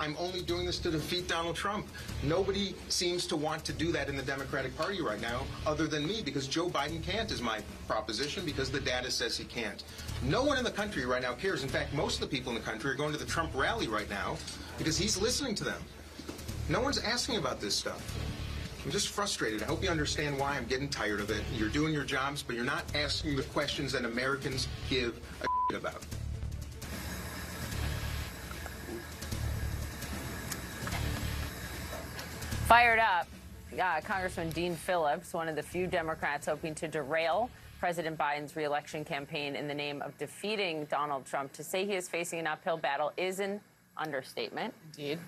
I'm only doing this to defeat Donald Trump. Nobody seems to want to do that in the Democratic Party right now, other than me, because Joe Biden can't, is my proposition, because the data says he can't. No one in the country right now cares. In fact, most of the people in the country are going to the Trump rally right now because he's listening to them. No one's asking about this stuff. I'm just frustrated. I hope you understand why I'm getting tired of it. You're doing your jobs, but you're not asking the questions that Americans give a about. Fired up, uh, Congressman Dean Phillips, one of the few Democrats hoping to derail President Biden's reelection campaign in the name of defeating Donald Trump. To say he is facing an uphill battle is an understatement. Indeed.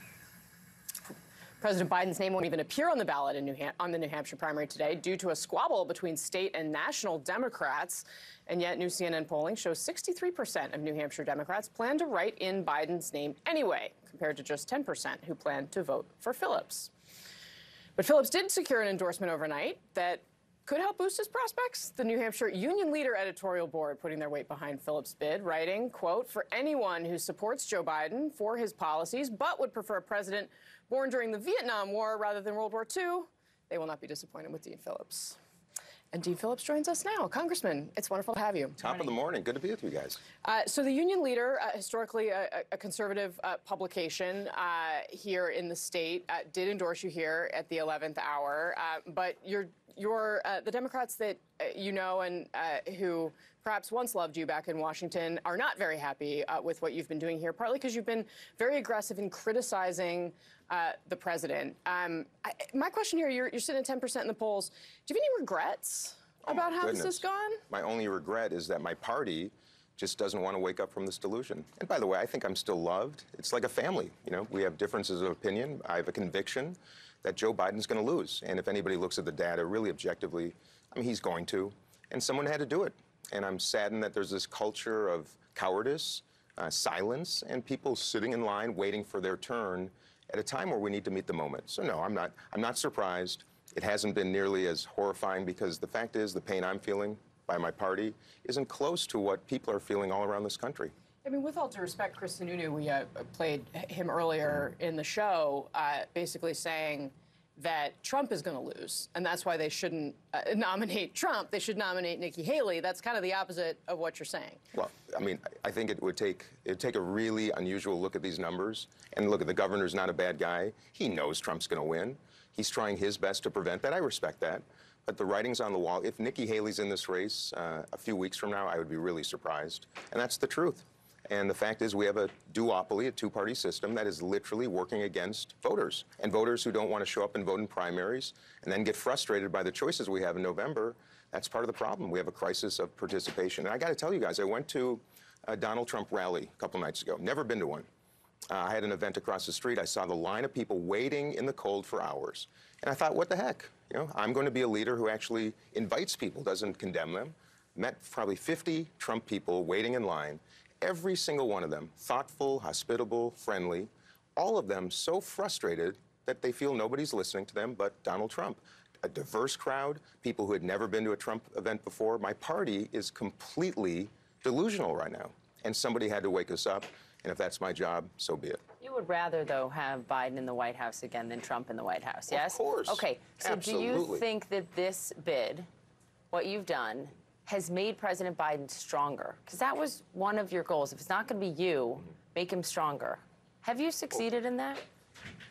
President Biden's name won't even appear on the ballot in New Ham- on the New Hampshire primary today due to a squabble between state and national Democrats. And yet, new CNN polling shows 63% of New Hampshire Democrats plan to write in Biden's name anyway, compared to just 10% who plan to vote for Phillips. But Phillips did secure an endorsement overnight that could help boost his prospects. The New Hampshire Union Leader editorial board putting their weight behind Phillips' bid, writing, quote, for anyone who supports Joe Biden for his policies but would prefer a president born during the Vietnam War rather than World War II, they will not be disappointed with Dean Phillips. And Dean Phillips joins us now. Congressman, it's wonderful to have you. Top of the morning. Good to be with you guys. Uh, so, the Union Leader, uh, historically a, a conservative uh, publication uh, here in the state, uh, did endorse you here at the 11th hour. Uh, but you're, you're the Democrats that you know and who perhaps once loved you back in Washington are not very happy with what you've been doing here, partly because you've been very aggressive in criticizing uh, the president. Um, I, my question here: you're, you're sitting at 10 percent in the polls. Do you have any regrets oh about how goodness. this has gone? My only regret is that my party just doesn't want to wake up from this delusion. And by the way, I think I'm still loved. It's like a family. You know, we have differences of opinion. I have a conviction that Joe Biden's going to lose. And if anybody looks at the data really objectively, I mean, he's going to. And someone had to do it. And I'm saddened that there's this culture of cowardice, uh, silence, and people sitting in line waiting for their turn at a time where we need to meet the moment. So no, I'm not, I'm not surprised. It hasn't been nearly as horrifying because the fact is the pain I'm feeling by my party isn't close to what people are feeling all around this country. I mean, with all due respect, Chris Sununu, we uh, played him earlier in the show, uh, basically saying that Trump is going to lose, and that's why they shouldn't uh, nominate Trump. They should nominate Nikki Haley. That's kind of the opposite of what you're saying. Well, I mean, I think it would take it take a really unusual look at these numbers and look at the governor's not a bad guy. He knows Trump's going to win. He's trying his best to prevent that. I respect that. But the writing's on the wall. If Nikki Haley's in this race uh, a few weeks from now, I would be really surprised. And that's the truth. And the fact is, we have a duopoly, a two party system that is literally working against voters. And voters who don't want to show up and vote in primaries and then get frustrated by the choices we have in November, that's part of the problem. We have a crisis of participation. And I got to tell you guys, I went to a Donald Trump rally a couple nights ago, never been to one. Uh, I had an event across the street. I saw the line of people waiting in the cold for hours. And I thought, what the heck? You know, I'm going to be a leader who actually invites people, doesn't condemn them. Met probably 50 Trump people waiting in line every single one of them thoughtful, hospitable, friendly, all of them so frustrated that they feel nobody's listening to them but Donald Trump. A diverse crowd, people who had never been to a Trump event before. My party is completely delusional right now. And somebody had to wake us up. And if that's my job, so be it. You would rather, though, have Biden in the White House again than Trump in the White House, yes? Of course. Okay. So Absolutely. do you think that this bid, what you've done, has made President Biden stronger? Because that was one of your goals. If it's not going to be you, make him stronger. Have you succeeded in that?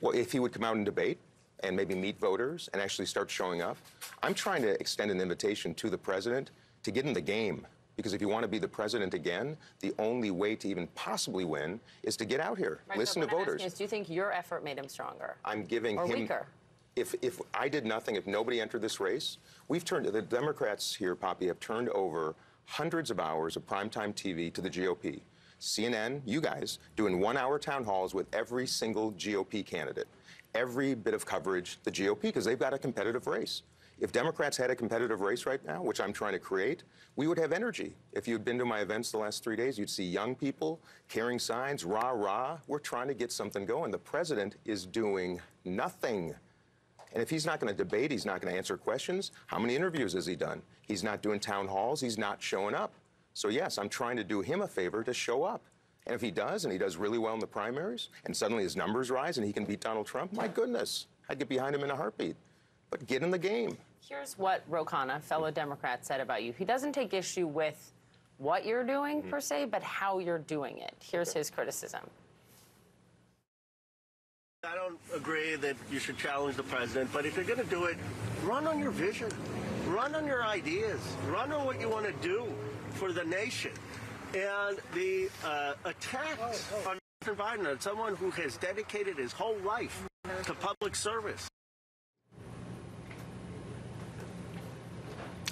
Well, if he would come out and debate and maybe meet voters and actually start showing up, I'm trying to extend an invitation to the president to get in the game. Because if you want to be the president again, the only way to even possibly win is to get out here, right, listen to voters. Is, do you think your effort made him stronger? I'm giving or him. weaker? If, if I did nothing, if nobody entered this race, we've turned, the Democrats here, Poppy, have turned over hundreds of hours of primetime TV to the GOP. CNN, you guys, doing one hour town halls with every single GOP candidate. Every bit of coverage, the GOP, because they've got a competitive race. If Democrats had a competitive race right now, which I'm trying to create, we would have energy. If you'd been to my events the last three days, you'd see young people carrying signs, rah, rah. We're trying to get something going. The president is doing nothing. And if he's not going to debate, he's not going to answer questions, how many interviews has he done? He's not doing town halls, he's not showing up. So, yes, I'm trying to do him a favor to show up. And if he does, and he does really well in the primaries, and suddenly his numbers rise and he can beat Donald Trump, my goodness, I'd get behind him in a heartbeat. But get in the game. Here's what Ro Khanna, fellow Democrat, said about you. He doesn't take issue with what you're doing per mm-hmm. se, but how you're doing it. Here's his criticism. I don't agree that you should challenge the president, but if you're going to do it, run on your vision, run on your ideas, run on what you want to do for the nation. And the uh, attacks on Mr. Biden, on someone who has dedicated his whole life to public service,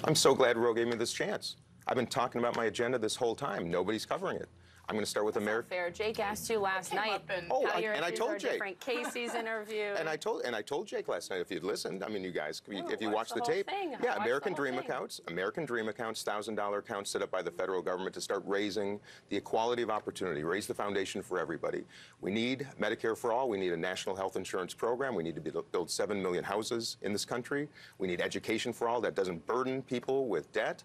I'm so glad Ro gave me this chance. I've been talking about my agenda this whole time. Nobody's covering it. I'm going to start with America. Fair. Jake asked you last night up in- Oh, I- and I told Jake. different. Casey's interview. And I told and I told Jake last night if you'd listened. I mean, you guys, if you- Oh, if you watch the the, tape, thing. Yeah, watched American Dream thing. accounts, American Dream accounts, thousand dollar accounts set up by the federal government to start raising the equality of opportunity, raise the foundation for everybody. We need Medicare for all. We need a national health insurance program. We need to build- build seven million houses in this country. We need education for all that doesn't burden people with debt.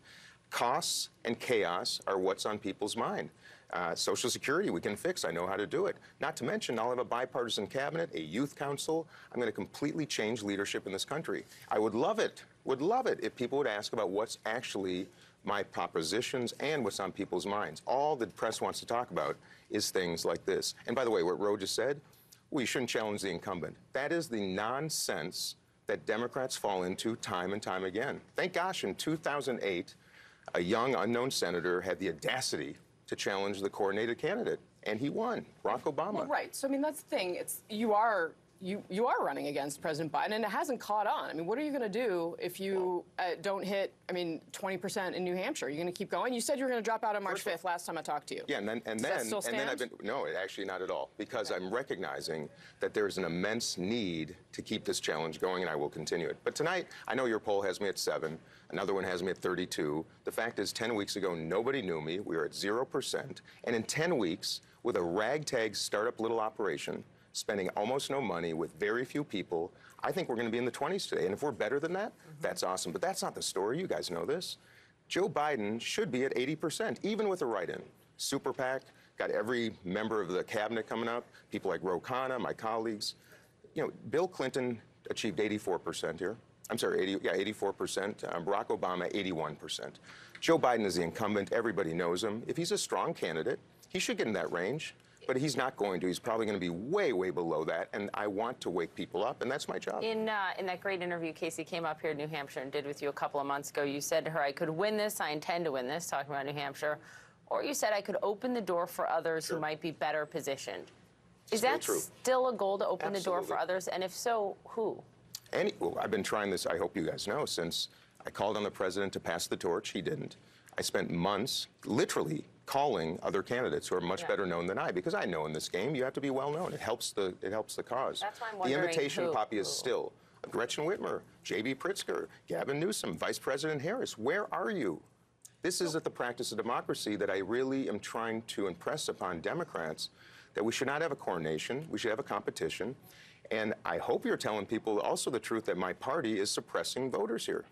Costs and chaos are what's on people's mind. Uh, Social Security, we can fix. I know how to do it. Not to mention, I'll have a bipartisan cabinet, a youth council. I'm going to completely change leadership in this country. I would love it, would love it if people would ask about what's actually my propositions and what's on people's minds. All the press wants to talk about is things like this. And by the way, what Ro just said, we shouldn't challenge the incumbent. That is the nonsense that Democrats fall into time and time again. Thank gosh, in 2008, a young unknown senator had the audacity to challenge the coordinated candidate, and he won, Barack Obama. Well, right. So I mean, that's the thing. It's you are you you are running against President Biden, and it hasn't caught on. I mean, what are you going to do if you uh, don't hit? I mean, 20% in New Hampshire. You're going to keep going. You said you were going to drop out on March First 5th. Last time I talked to you. Yeah, and then and then and then I've been no, actually not at all because I'm recognizing that there's an immense need to keep this challenge going, and I will continue it. But tonight, I know your poll has me at seven. Another one has me at 32. The fact is, 10 weeks ago, nobody knew me. We were at zero percent, and in 10 weeks, with a ragtag startup little operation, spending almost no money with very few people, I think we're going to be in the 20s today. And if we're better than that, that's awesome. But that's not the story. You guys know this. Joe Biden should be at 80%, even with a write in. Super PAC, got every member of the cabinet coming up, people like Ro Khanna, my colleagues. You know, Bill Clinton achieved 84% here. I'm sorry, 80, yeah, 84%. Um, Barack Obama, 81%. Joe Biden is the incumbent. Everybody knows him. If he's a strong candidate, he should get in that range. But he's not going to. He's probably going to be way, way below that. And I want to wake people up, and that's my job. In, uh, in that great interview Casey came up here in New Hampshire and did with you a couple of months ago, you said to her, I could win this, I intend to win this, talking about New Hampshire. Or you said I could open the door for others who might be better positioned. Is Still that true. still a goal to open the door for others? And if so, who? Any, well, I've been trying this, I hope you guys know, since I called on the president to pass the torch. He didn't. I spent months literally calling other candidates who are much Yeah. better known than I because I know in this game you have to be well known. It helps the it helps the cause. That's why I'm wondering the invitation who- poppy is who. still Gretchen Whitmer, J.B. Pritzker, Gavin Newsom, Vice President Harris. Where are you? This isn't the practice of democracy that I really am trying to impress upon Democrats that we should not have a coronation, we should have a competition. And I hope you're telling people also the truth that my party is suppressing voters here.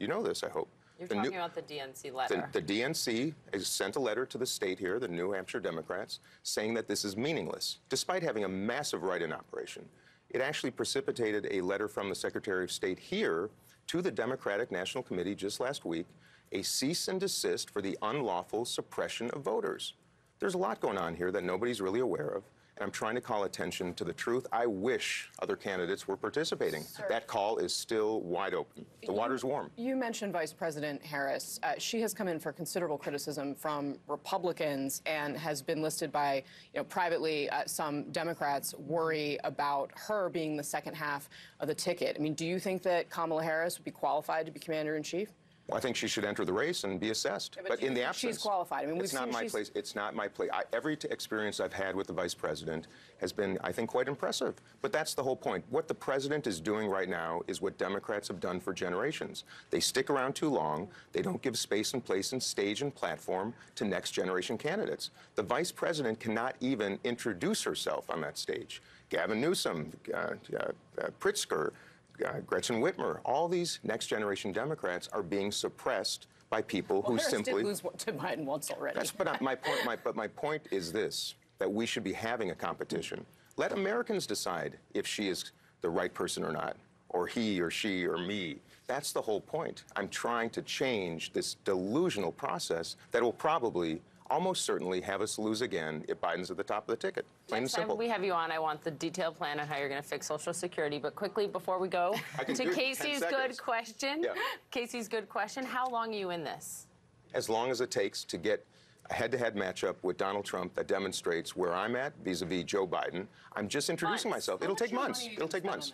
You know this, I hope. You're The talking new- about the DNC letter. the DNC has sent a letter to the state here, the New Hampshire Democrats, saying that this is meaningless, despite having a massive write in operation. It actually precipitated a letter from the Secretary of State here to the Democratic National Committee just last week, a cease and desist for the unlawful suppression of voters. There's a lot going on here that nobody's really aware of, I'm trying to call attention to the truth. I wish other candidates were participating. That call is still wide open. The water's warm. You mentioned Vice President Harris. Uh, she has come in for considerable criticism from Republicans and has been listed by, you know, privately. Uh, some Democrats worry about her being the second half of the ticket. I mean, do you think that Kamala Harris would be qualified to be commander in chief? Well, I think she should enter the race and be assessed. but but in the absence, she's qualified? I mean, it's not my she's- place. It's not my place. I, every t- experience I've had with the vice president has been, I think, quite impressive. But that's the whole point. What the president is doing right now is what Democrats have done for generations. They stick around too long. They don't give space and place and stage and platform to next generation candidates. The vice president cannot even introduce herself on that stage. Gavin Newsom, uh, uh, uh, Pritzker. Uh, Gretchen Whitmer, all these next generation Democrats are being suppressed by people who Harris simply. did lose to Biden once already. That's, but my point. My, but my point is this: that we should be having a competition. Let Americans decide if she is the right person or not, or he or she or me. That's the whole point. I'm trying to change this delusional process that will probably, almost certainly, have us lose again if Biden's at the top of the ticket. Plain Next and simple. time we have you on, I want the detailed plan on how you're going to fix Social Security. But quickly, before we go, to do it in 10 Casey's good question. Yeah. Casey's good question. How long are you in this? as long as it takes to get a head-to-head matchup with Donald Trump that demonstrates where I'm at vis-a-vis Joe Biden. I'm just introducing Months. myself. It'll take months. It'll take months.